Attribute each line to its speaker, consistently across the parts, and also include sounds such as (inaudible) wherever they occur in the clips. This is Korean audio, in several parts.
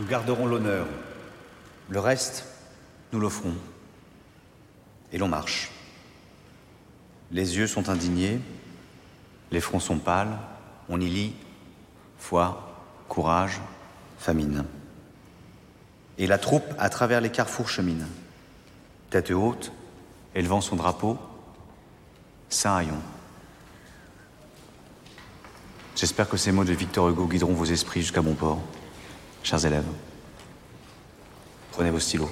Speaker 1: Nous garderons l'honneur. Le reste, nous le ferons. Et l'on marche. Les yeux sont indignés, les fronts sont pâles, on y lit foi, courage, famine. Et la troupe, à travers les carrefours, chemine. Tête haute, élevant son drapeau, saint haillon. J'espère que ces mots de Victor Hugo guideront vos esprits jusqu'à bon port. Chers élèves, prenez vos stylos.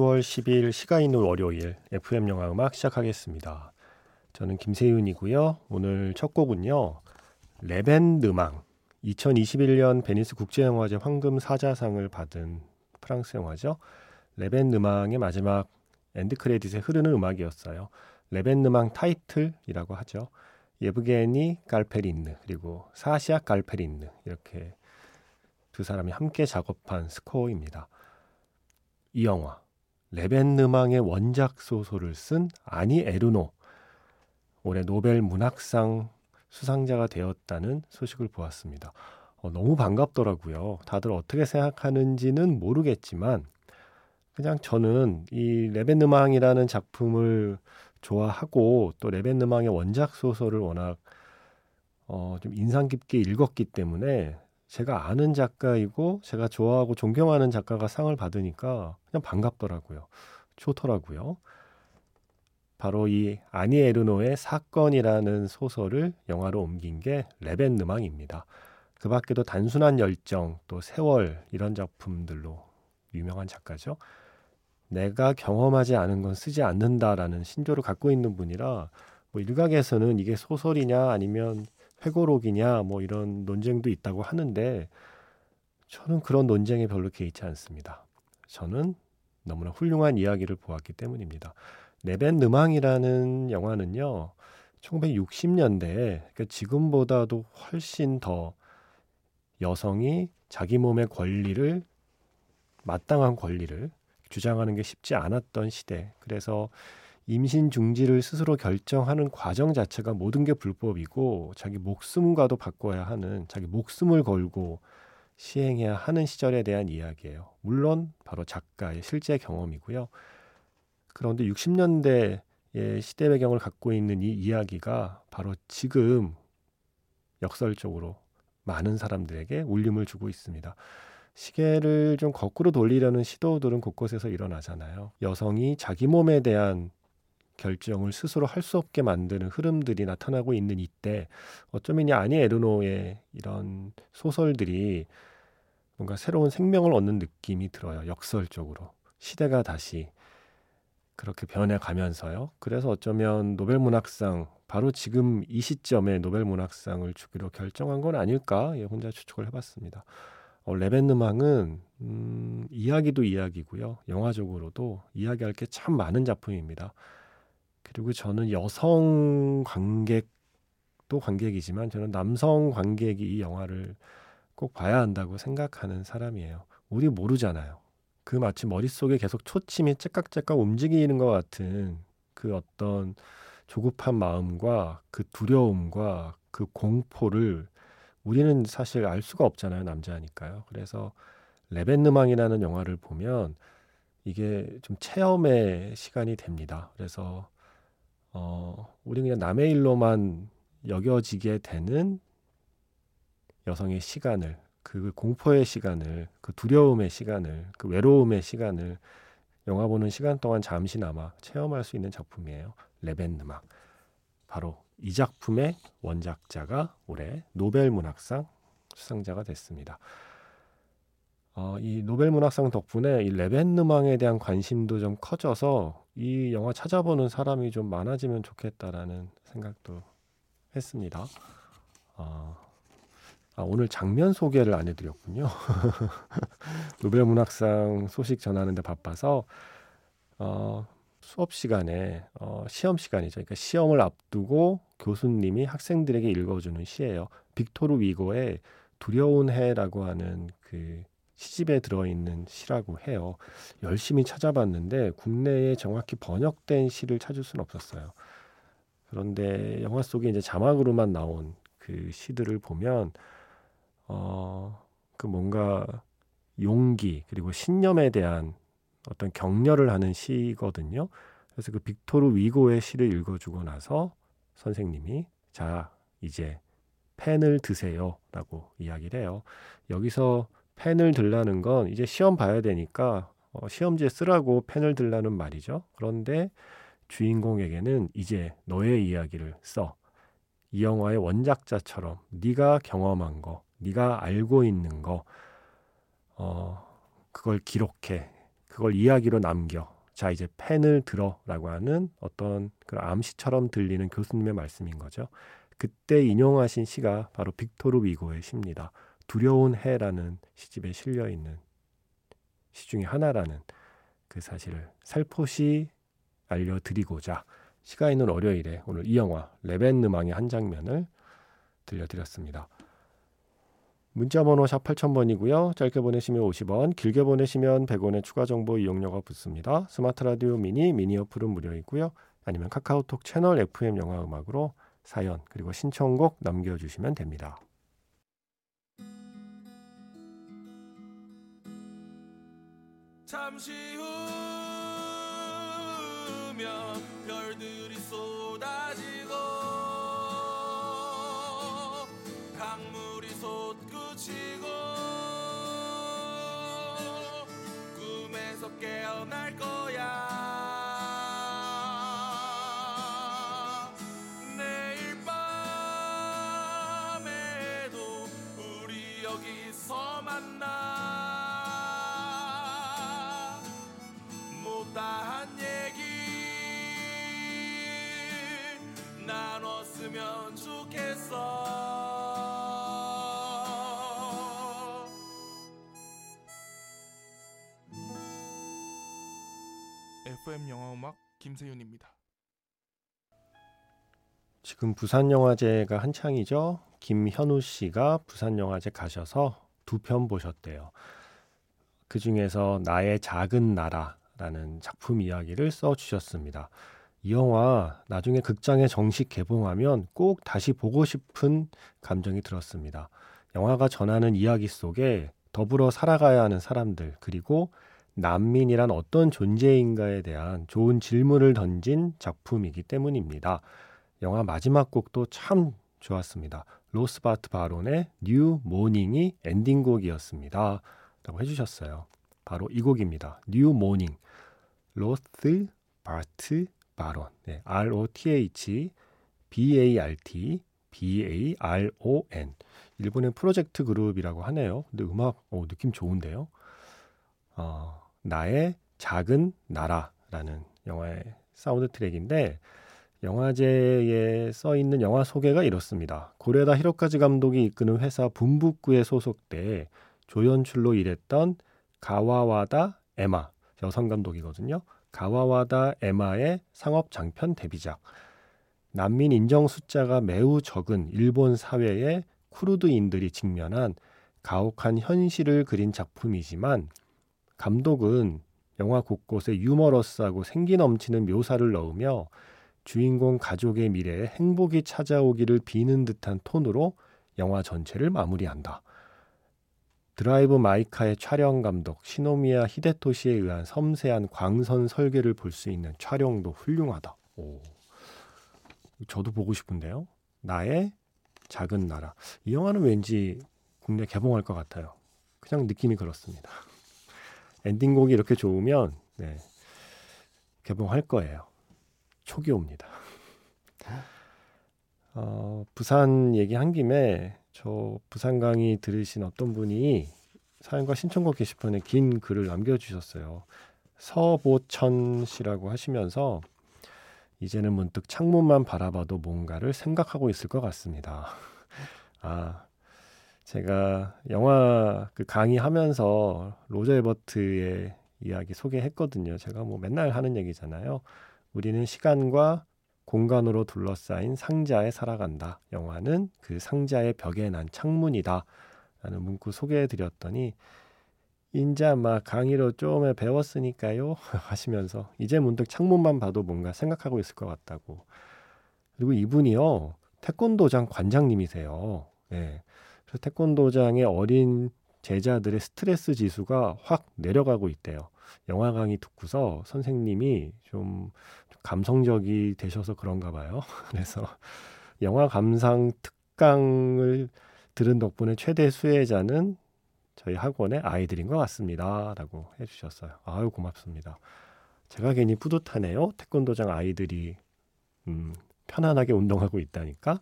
Speaker 2: (10월 10일) 시가 있는 월요일 FM 영화 음악 시작하겠습니다. 저는 김세윤이고요. 오늘 첫 곡은요. L'Événement 2021년 베니스 국제영화제 황금 사자상을 받은 프랑스 영화죠. L'Événement의 마지막 end credit에 흐르는 음악이었어요. L'Événement 타이틀이라고 하죠. 예브게니 갈페린느 그리고 사시아 갈페린느 이렇게 두 사람이 함께 작업한 스코어입니다. 이 영화 레벤느망의 원작 소설을 쓴 아니 에르노 올해 노벨 문학상 수상자가 되었다는 소식을 보았습니다. 어, 너무 반갑더라고요. 다들 어떻게 생각하는지는 모르겠지만 그냥 저는 이 레벤느망이라는 작품을 좋아하고 또 레벤느망의 원작 소설을 워낙 어, 좀 인상 깊게 읽었기 때문에 제가 아는 작가이고 제가 좋아하고 존경하는 작가가 상을 받으니까 그냥 반갑더라고요. 좋더라고요. 바로 이 아니 에르노의 사건이라는 소설을 영화로 옮긴 게 레벤느망입니다. 그 밖에도 단순한 열정, 또 세월 이런 작품들로 유명한 작가죠. 내가 경험하지 않은 건 쓰지 않는다라는 신조를 갖고 있는 분이라 뭐 일각에서는 이게 소설이냐 아니면 회고록이냐 뭐 이런 논쟁도 있다고 하는데 저는 그런 논쟁에 별로 개의치 않습니다. 저는 너무나 훌륭한 이야기를 보았기 때문입니다. 네벤 느망이라는 영화는요. 1960년대에 그러니까 지금보다도 훨씬 더 여성이 자기 몸의 권리를 마땅한 권리를 주장하는 게 쉽지 않았던 시대. 그래서 임신 중지를 스스로 결정하는 과정 자체가 모든 게 불법이고 자기 목숨과도 바꿔야 하는 자기 목숨을 걸고 시행해야 하는 시절에 대한 이야기예요. 물론 바로 작가의 실제 경험이고요. 그런데 60년대의 시대 배경을 갖고 있는 이 이야기가 바로 지금 역설적으로 많은 사람들에게 울림을 주고 있습니다. 시계를 좀 거꾸로 돌리려는 시도들은 곳곳에서 일어나잖아요. 여성이 자기 몸에 대한 결정을 스스로 할 수 없게 만드는 흐름들이 나타나고 있는 이때 어쩌면 이 아니 에르노의 이런 소설들이 뭔가 새로운 생명을 얻는 느낌이 들어요. 역설적으로. 시대가 다시 그렇게 변해가면서요. 그래서 어쩌면 노벨 문학상 바로 지금 이 시점에 노벨 문학상을 주기로 결정한 건 아닐까 예, 혼자 추측을 해봤습니다. 어, 레벤느망은 음, 이야기도 이야기고요. 영화적으로도 이야기할 게 참 많은 작품입니다. 그리고 저는 여성 관객도 관객이지만 저는 남성 관객이 이 영화를 꼭 봐야 한다고 생각하는 사람이에요. 우리 모르잖아요. 그 마치 머릿속에 계속 초침이 째깍째깍 움직이는 것 같은 그 어떤 조급한 마음과 그 두려움과 그 공포를 우리는 사실 알 수가 없잖아요. 남자니까요. 그래서 레벤느망이라는 영화를 보면 이게 좀 체험의 시간이 됩니다. 그래서 어, 우리 그냥 남의 일로만 여겨지게 되는 여성의 시간을, 그 공포의 시간을, 그 두려움의 시간을, 그 외로움의 시간을 영화 보는 시간 동안 잠시나마 체험할 수 있는 작품이에요. 레벤느막. 바로 이 작품의 원작자가 올해 노벨 문학상 수상자가 됐습니다. 어, 이 노벨 문학상 덕분에 이 레벤느망에 대한 관심도 좀 커져서 이 영화 찾아보는 사람이 좀 많아지면 좋겠다라는 생각도 했습니다. 어, 아, 오늘 장면 소개를 안 해드렸군요. (laughs) 노벨 문학상 소식 전하는데 바빠서 어, 수업 시간에 어, 시험 시간이죠. 그러니까 시험을 앞두고 교수님이 학생들에게 읽어주는 시예요. 빅토르 위고의 두려운 해라고 하는 그 시집에 들어있는 시라고 해요. 열심히 찾아봤는데 국내에 정확히 번역된 시를 찾을 수는 없었어요. 그런데 영화 속에 이제 자막으로만 나온 그 시들을 보면 어, 그 뭔가 용기 그리고 신념에 대한 어떤 격려를 하는 시거든요. 그래서 그 빅토르 위고의 시를 읽어주고 나서 선생님이 자 이제 펜을 드세요라고 이야기를 해요. 여기서 펜을 들라는 건 이제 시험 봐야 되니까 어, 시험지에 쓰라고 펜을 들라는 말이죠. 그런데 주인공에게는 이제 너의 이야기를 써. 이 영화의 원작자처럼 네가 경험한 거, 네가 알고 있는 거, 어, 그걸 기록해. 그걸 이야기로 남겨. 자, 이제 펜을 들어라고 하는 어떤 그런 암시처럼 들리는 교수님의 말씀인 거죠. 그때 인용하신 시가 바로 빅토르 위고의 시입니다. 두려운 해라는 시집에 실려 있는 시 중에 하나라는 그 사실을 살포시 알려드리고자 시가 있는 월요일에 오늘 이 영화 레벤느망의 한 장면을 들려드렸습니다. 문자번호 샵 8000번이고요. 짧게 보내시면 50원, 길게 보내시면 100원의 추가 정보 이용료가 붙습니다. 스마트 라디오 미니, 미니 어플은 무료이고요. 아니면 카카오톡 채널 FM 영화 음악으로 사연 그리고 신청곡 남겨주시면 됩니다. 잠시 후면 별들이 쏟아지고 강물이 솟구치고 꿈에서 깨어날 거야. 나눴으면 FM 영화음악 김세윤입니다. 지금 부산영화제가 한창이죠. 김현우 씨가 부산영화제 가셔서 두 편 보셨대요. 그 중에서 나의 작은 나라라는 작품 이야기를 써 주셨습니다. 이 영화 나중에 극장에 정식 개봉하면 꼭 다시 보고 싶은 감정이 들었습니다. 영화가 전하는 이야기 속에 더불어 살아가야 하는 사람들, 그리고 난민이란 어떤 존재인가에 대한 좋은 질문을 던진 작품이기 때문입니다. 영화 마지막 곡도 참 좋았습니다. ROTH BART BARON의 New Morning이 엔딩곡이었습니다. 라고 해주셨어요. 바로 이 곡입니다. New Morning. ROTH BART BARON. 네, R O T H B A R T B A R O N. 일본의 프로젝트 그룹이라고 하네요. 근데 음악 오, 느낌 좋은데요. 어, 나의 작은 나라라는 영화의 사운드 트랙인데 영화제에 써 있는 영화 소개가 이렇습니다. 고레에다 히로카즈 감독이 이끄는 회사 분부쿠에 소속돼 조연출로 일했던 가와와다 에마 여성 감독이거든요. 가와와다 에마의 상업 장편 데뷔작. 난민 인정 숫자가 매우 적은 일본 사회의 쿠르드인들이 직면한 가혹한 현실을 그린 작품이지만 감독은 영화 곳곳에 유머러스하고 생기 넘치는 묘사를 넣으며 주인공 가족의 미래에 행복이 찾아오기를 비는 듯한 톤으로 영화 전체를 마무리한다. 드라이브 마이 카의 촬영 감독 시노미야 히데토시에 의한 섬세한 광선 설계를 볼 수 있는 촬영도 훌륭하다. 오. 저도 보고 싶은데요. 나의 작은 나라. 이 영화는 왠지 국내 개봉할 것 같아요. 그냥 느낌이 그렇습니다. 엔딩곡이 이렇게 좋으면 네, 개봉할 거예요. 초기 옵니다. (laughs) 어, 부산 얘기한 김에 저 부산 강의 들으신 어떤 분이 사연과 신청곡 게시판에 긴 글을 남겨주셨어요. 서보천 씨라고 하시면서 이제는 문득 창문만 바라봐도 뭔가를 생각하고 있을 것 같습니다. (laughs) 아, 제가 영화 그 강의하면서 로저 에버트의 이야기 소개했거든요. 제가 뭐 맨날 하는 얘기잖아요. 우리는 시간과 공간으로 둘러싸인 상자에 살아간다. 영화는 그 상자의 벽에 난 창문이다. 라는 문구 소개해 드렸더니 인자 막 강의로 좀 배웠으니까요 (laughs) 하시면서 이제 문득 창문만 봐도 뭔가 생각하고 있을 것 같다고 그리고 이분이요 태권도장 관장님이세요 예. 그래서 태권도장의 어린 제자들의 스트레스 지수가 확 내려가고 있대요 영화 강의 듣고서 선생님이 좀 감성적이 되셔서 그런가 봐요. (laughs) 그래서 영화 감상 특강을 들은 덕분에 최대 수혜자는 저희 학원의 아이들인 것 같습니다. 라고 해주셨어요. 아유, 고맙습니다. 제가 괜히 뿌듯하네요. 태권도장 아이들이, 음, 편안하게 운동하고 있다니까.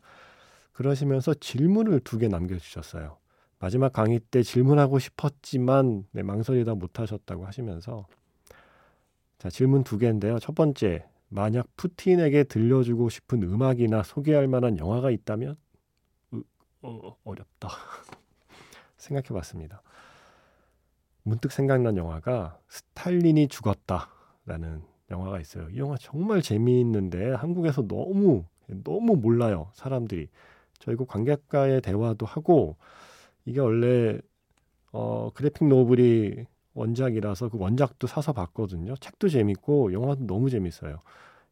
Speaker 2: 그러시면서 질문을 두 개 남겨주셨어요. 마지막 강의 때 질문하고 싶었지만 네, 망설이다 못하셨다고 하시면서 자 질문 두 개인데요. 첫 번째 만약 푸틴에게 들려주고 싶은 음악이나 소개할 만한 영화가 있다면 으, 어, 어렵다 (laughs) 생각해봤습니다. 문득 생각난 영화가 스탈린이 죽었다라는 영화가 있어요. 이 영화 정말 재미있는데 한국에서 너무 너무 몰라요 사람들이. 저희고 관객과의 대화도 하고 이게 원래 어 그래픽 노블이 원작이라서 그 원작도 사서 봤거든요. 책도 재밌고 영화도 너무 재밌어요.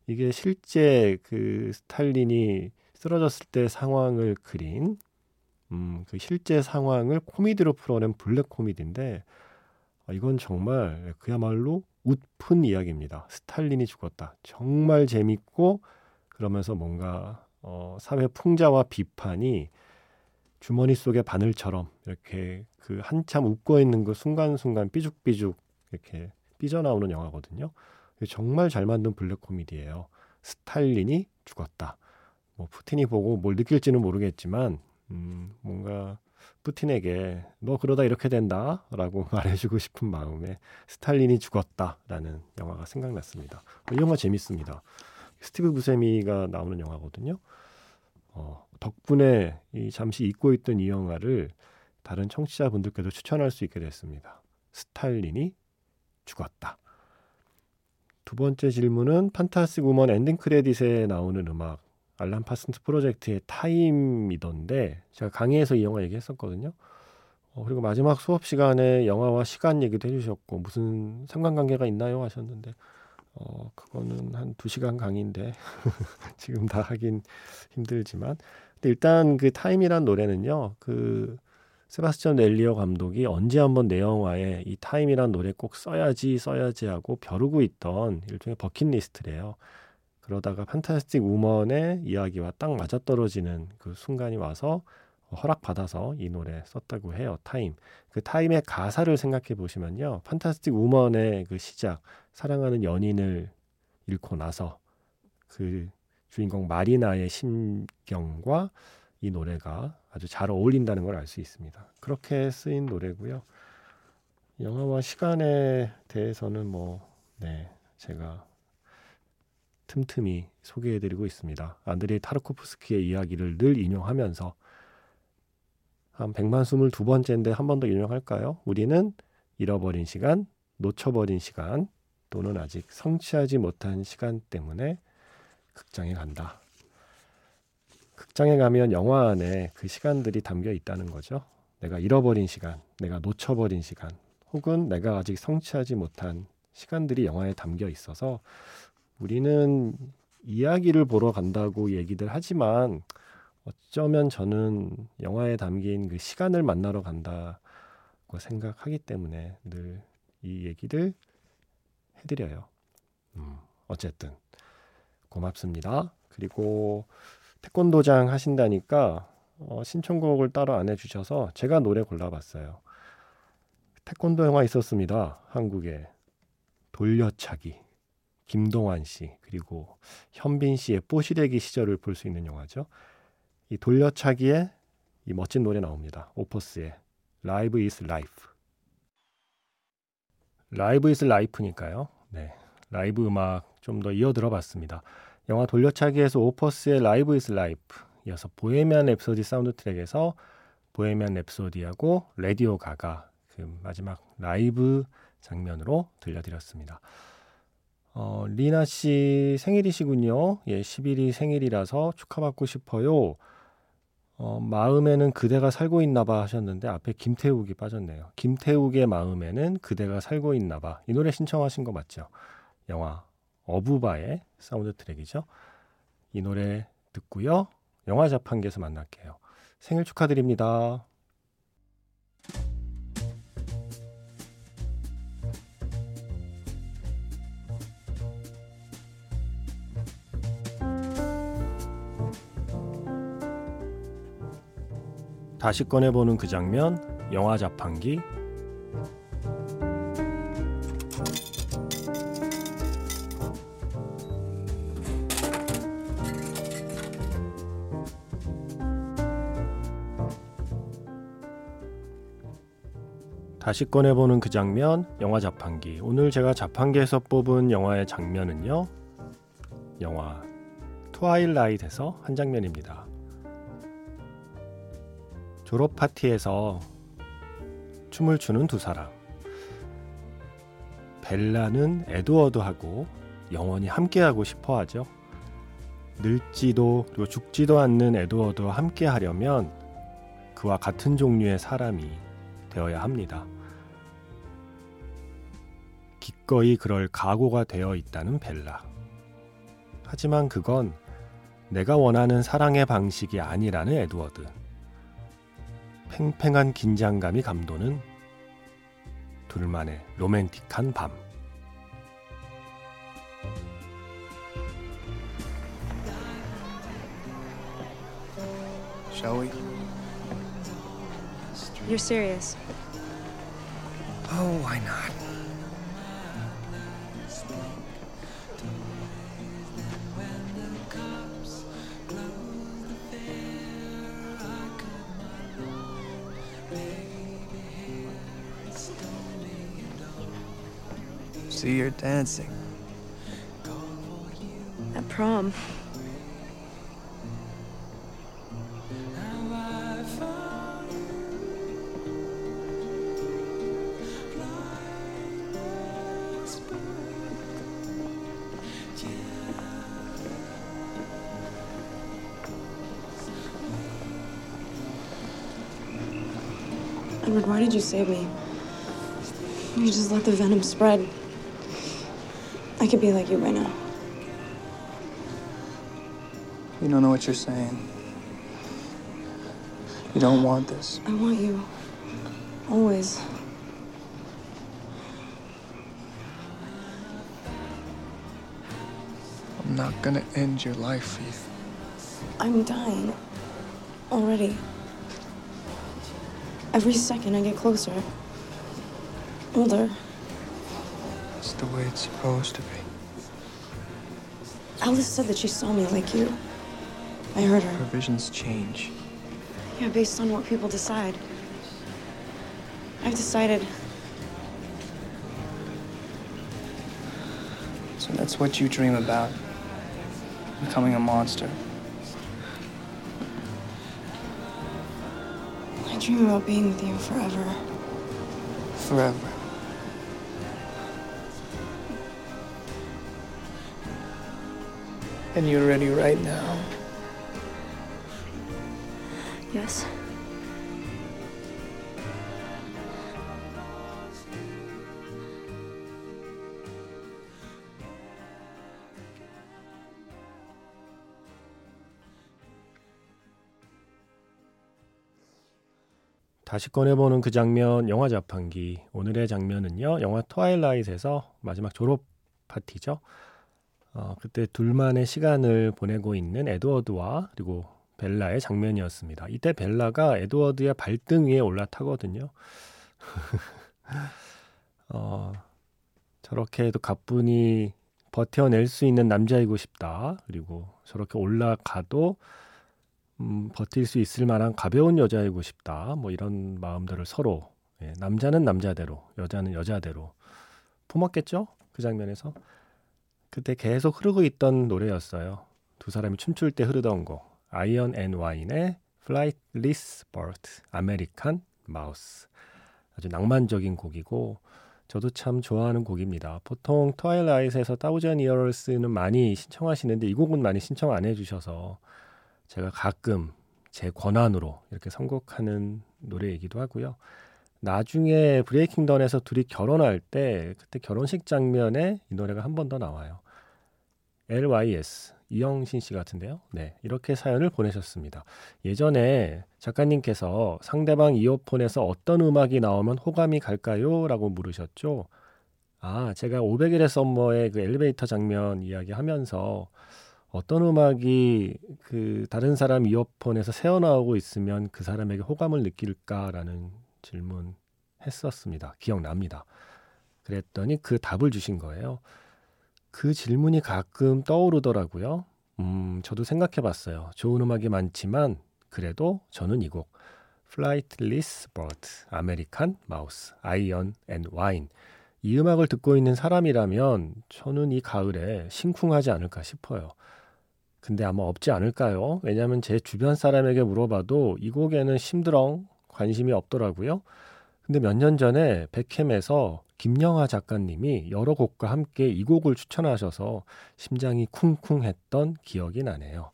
Speaker 2: 이게 실제 그 스탈린이 쓰러졌을 때 상황을 그린 음, 그 실제 상황을 코미디로 풀어낸 블랙 코미디인데 아, 이건 정말 그야말로 웃픈 이야기입니다. 스탈린이 죽었다. 정말 재밌고 그러면서 뭔가 어, 사회 풍자와 비판이 주머니 속의 바늘처럼 이렇게 그 한참 웃고 있는 그 순간순간 삐죽삐죽 이렇게 삐져나오는 영화거든요. 정말 잘 만든 블랙 코미디예요. 스탈린이 죽었다. 뭐 푸틴이 보고 뭘 느낄지는 모르겠지만 음, 뭔가 푸틴에게 너 그러다 이렇게 된다라고 (laughs) (laughs) 말해주고 싶은 마음에 스탈린이 죽었다라는 영화가 생각났습니다. 이 영화 재밌습니다. 스티브 부세미가 나오는 영화거든요. 어, 덕분에 이 잠시 잊고 있던 이 영화를 다른 청취자분들께도 추천할 수 있게 됐습니다. 스탈린이 죽었다. 두 번째 질문은 판타스틱 우먼 엔딩 크레딧에 나오는 음악 Alan Parsons Project의 Time이던데 제가 강의에서 이 영화 얘기했었거든요. 어, 그리고 마지막 수업 시간에 영화와 시간 얘기도 해주셨고 무슨 상관관계가 있나요 하셨는데 어, 그거는 한 두시간 강의인데 (laughs) 지금 다 하긴 힘들지만 근데 일단 그 Time이란 노래는요. 그 세바스찬 렐리오 감독이 언제 한번 내 영화에 이 Time이란 노래 꼭 써야지 써야지 하고 벼르고 있던 일종의 버킷리스트래요. 그러다가 판타스틱 우먼의 이야기와 딱 맞아떨어지는 그 순간이 와서 허락받아서 이 노래 썼다고 해요. Time. 그 Time의 가사를 생각해 보시면요. 판타스틱 우먼의 그 시작, 사랑하는 연인을 잃고 나서 그 주인공 마리나의 심경과 이 노래가 아주 잘 어울린다는 걸 알 수 있습니다. 그렇게 쓰인 노래고요. 영화와 시간에 대해서는 뭐, 네, 제가 틈틈이 소개해드리고 있습니다. 안드레이 타르코프스키의 이야기를 늘 인용하면서 한 100만 22번째인데 한 번더 인용할까요? 우리는 잃어버린 시간, 놓쳐버린 시간 또는 아직 성취하지 못한 시간 때문에 극장에 간다. 극장에 가면 영화 안에 그 시간들이 담겨 있다는 거죠. 내가 잃어버린 시간, 내가 놓쳐버린 시간, 혹은 내가 아직 성취하지 못한 시간들이 영화에 담겨 있어서 우리는 이야기를 보러 간다고 얘기들 하지만 어쩌면 저는 영화에 담긴 그 시간을 만나러 간다고 생각하기 때문에 늘 이 얘기를 해드려요. 음, 어쨌든 고맙습니다. 그리고 태권도장 하신다니까 어, 신청곡을 따로 안 해주셔서 제가 노래 골라봤어요. 태권도 영화 있었습니다. 한국에 돌려차기 김동완 씨 그리고 현빈 씨의 뽀시래기 시절을 볼 수 있는 영화죠. 이 돌려차기에 이 멋진 노래 나옵니다. Opus의 Live is Life. Live is Life니까요. 네. 라이브 음악 좀 더 이어 들어봤습니다. 영화 돌려차기에서 Opus의 Live is Life 이어서 보헤미안 랩소디 사운드 트랙에서 Bohemian Rhapsody하고 Radio Ga Ga 그 마지막 라이브 장면으로 들려드렸습니다. 어, 리나 씨 생일이시군요. 예, 10일이 생일이라서 축하받고 싶어요. 어, 마음에는 그대가 살고 있나 봐 하셨는데 앞에 김태욱이 빠졌네요. 김태욱의 마음에는 그대가 살고 있나 봐. 이 노래 신청하신 거 맞죠? 영화 어부바의 사운드 트랙이죠. 이 노래 듣고요. 영화 자판기에서 만날게요. 생일 축하드립니다. 다시 꺼내보는 그 장면, 영화 자판기. 다시 꺼내보는 그 장면, 영화 자판기. 오늘 제가 자판기에서 뽑은 영화의 장면은요, 영화 트와일라이트에서 한 장면입니다. 졸업 파티에서 춤을 추는 두 사람. 벨라는 에드워드하고 영원히 함께하고 싶어 하죠. 늙지도 죽지도 않는 에드워드와 함께 하려면 그와 같은 종류의 사람이 되어야 합니다. 기꺼이 그럴 각오가 되어 있다는 벨라. 하지만 그건 내가 원하는 사랑의 방식이 아니라는 에드워드. 팽팽한 긴장감이 감도는 둘만의 로맨틱한 밤.
Speaker 3: Shall we?
Speaker 4: You're serious.
Speaker 3: Oh, why not? See, you're dancing.
Speaker 4: At prom. Edward, why did you save me? You just let the venom spread. I could be like you by now.
Speaker 3: You don't know what you're saying. You don't want this.
Speaker 4: I want you. Always.
Speaker 3: I'm not gonna end your life you.
Speaker 4: I'm dying. Already. Every second I get closer. Older.
Speaker 3: It's the way it's supposed to be.
Speaker 4: Alice said that she saw me like you. I heard
Speaker 3: Her
Speaker 4: her.
Speaker 3: visions change.
Speaker 4: Yeah, based on what people decide. I've decided
Speaker 3: So that's what you dream about. Becoming a monster.
Speaker 4: I dream about being with you forever.
Speaker 3: Forever. And you're ready right now.
Speaker 4: Yes.
Speaker 2: 다시 꺼내보는 그 장면, 영화 자판기. 오늘의 장면은요, 영화 트와일라이트에서 마지막 졸업 파티죠. 어, 그때 둘만의 시간을 보내고 있는 에드워드와 그리고 벨라의 장면이었습니다. 이때 벨라가 에드워드의 발등 위에 올라타거든요. (laughs) 어, 저렇게 해도 가뿐히 버텨낼 수 있는 남자이고 싶다. 그리고 저렇게 올라가도 음, 버틸 수 있을 만한 가벼운 여자이고 싶다. 뭐 이런 마음들을 서로 예, 남자는 남자대로, 여자는 여자대로 품었겠죠? 그 장면에서 그때 계속 흐르고 있던 노래였어요. 두 사람이 춤출 때 흐르던 곡 아이언 앤 와인의 Flightless Bird, American Mouth 아주 낭만적인 곡이고 저도 참 좋아하는 곡입니다. 보통 트와일라이트에서 Thousand Years는 많이 신청하시는데 이 곡은 많이 신청 안 해주셔서 제가 가끔 제 권한으로 이렇게 선곡하는 노래이기도 하고요. 나중에 브레이킹 던에서 둘이 결혼할 때 그때 결혼식 장면에 이 노래가 한 번 더 나와요. LYS 이영신 씨 같은데요. 네, 이렇게 사연을 보내셨습니다. 예전에 작가님께서 상대방 이어폰에서 어떤 음악이 나오면 호감이 갈까요? 라고 물으셨죠. 아, 제가 500일의 썸머의 그 엘리베이터 장면 이야기하면서 어떤 음악이 그 다른 사람 이어폰에서 새어나오고 있으면 그 사람에게 호감을 느낄까라는 질문 했었습니다. 기억납니다. 그랬더니 그 답을 주신 거예요. 그 질문이 가끔 떠오르더라고요. 음, 저도 생각해 봤어요. 좋은 음악이 많지만 그래도 저는 이 곡 Flightless Bird, American Mouth, Iron & Wine 이 음악을 듣고 있는 사람이라면 저는 이 가을에 심쿵하지 않을까 싶어요. 근데 아마 없지 않을까요? 왜냐하면 제 주변 사람에게 물어봐도 이 곡에는 심드렁 관심이 없더라고요. 근데 몇 년 전에 백캠에서 김영하 작가님이 여러 곡과 함께 이 곡을 추천하셔서 심장이 쿵쿵했던 기억이 나네요.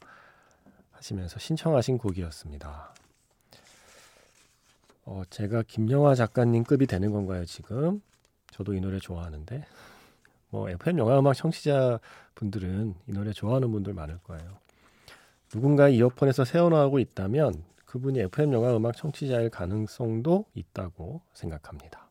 Speaker 2: 하시면서 신청하신 곡이었습니다. 어, 제가 김영하 작가님 급이 되는 건가요, 지금? 저도 이 노래 좋아하는데. 뭐, FM 영화음악 청취자 분들은 이 노래 좋아하는 분들 많을 거예요. 누군가 이어폰에서 새어나오고 있다면 그분이 FM 영화 음악 청취자일 가능성도 있다고 생각합니다.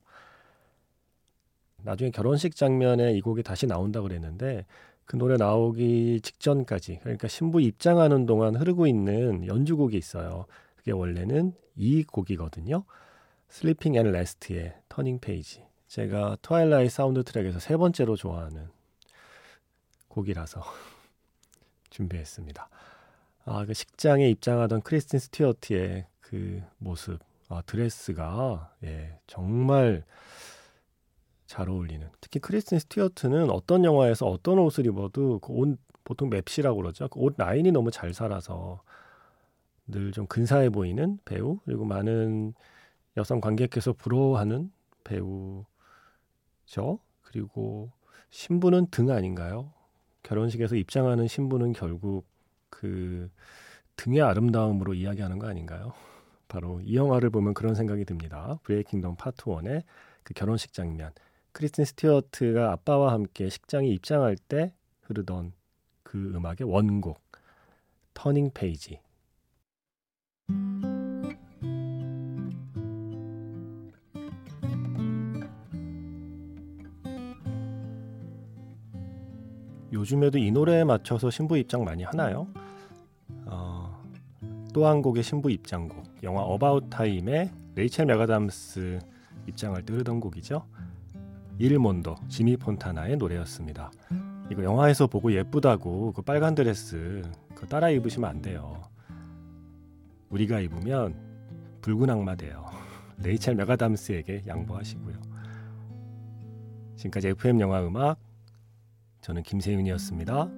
Speaker 2: 나중에 결혼식 장면에 이 곡이 다시 나온다고 그랬는데 그 노래 나오기 직전까지 그러니까 신부 입장하는 동안 흐르고 있는 연주곡이 있어요. 그게 원래는 이 곡이거든요. Sleeping At Last의 Turning Page. 제가 트와일라잇 사운드 트랙에서 세 번째로 좋아하는 곡이라서 (laughs) 준비했습니다. 아, 그 식장에 입장하던 크리스틴 스튜어트의 그 모습, 아, 드레스가 예, 정말 잘 어울리는. 특히 크리스틴 스튜어트는 어떤 영화에서 어떤 옷을 입어도 그 옷 보통 맵시라고 그러죠. 그 옷 라인이 너무 잘 살아서 늘 좀 근사해 보이는 배우 그리고 많은 여성 관객께서 부러워하는 배우죠. 그리고 신부는 등 아닌가요? 결혼식에서 입장하는 신부는 결국 그 등의 아름다움으로 이야기하는 거 아닌가요? 바로 이 영화를 보면 그런 생각이 듭니다. 브레이킹 던 파트 1의 그 결혼식 장면. 크리스틴 스튜어트가 아빠와 함께 식장에 입장할 때 흐르던 그 음악의 원곡 Turning Page 요즘에도 이 노래에 맞춰서 신부 입장 많이 하나요? 어, 또 한 곡의 신부 입장곡 영화 About Time의 레이첼 맥아담스 입장할 때 흐르던 곡이죠. 일몬도 지미 폰타나의 노래였습니다. 이거 영화에서 보고 예쁘다고 그 빨간 드레스 그 따라 입으시면 안 돼요. 우리가 입으면 붉은 악마 돼요. (laughs) 레이첼 메가담스에게 양보하시고요. 지금까지 FM 영화 음악 저는 김세윤이었습니다.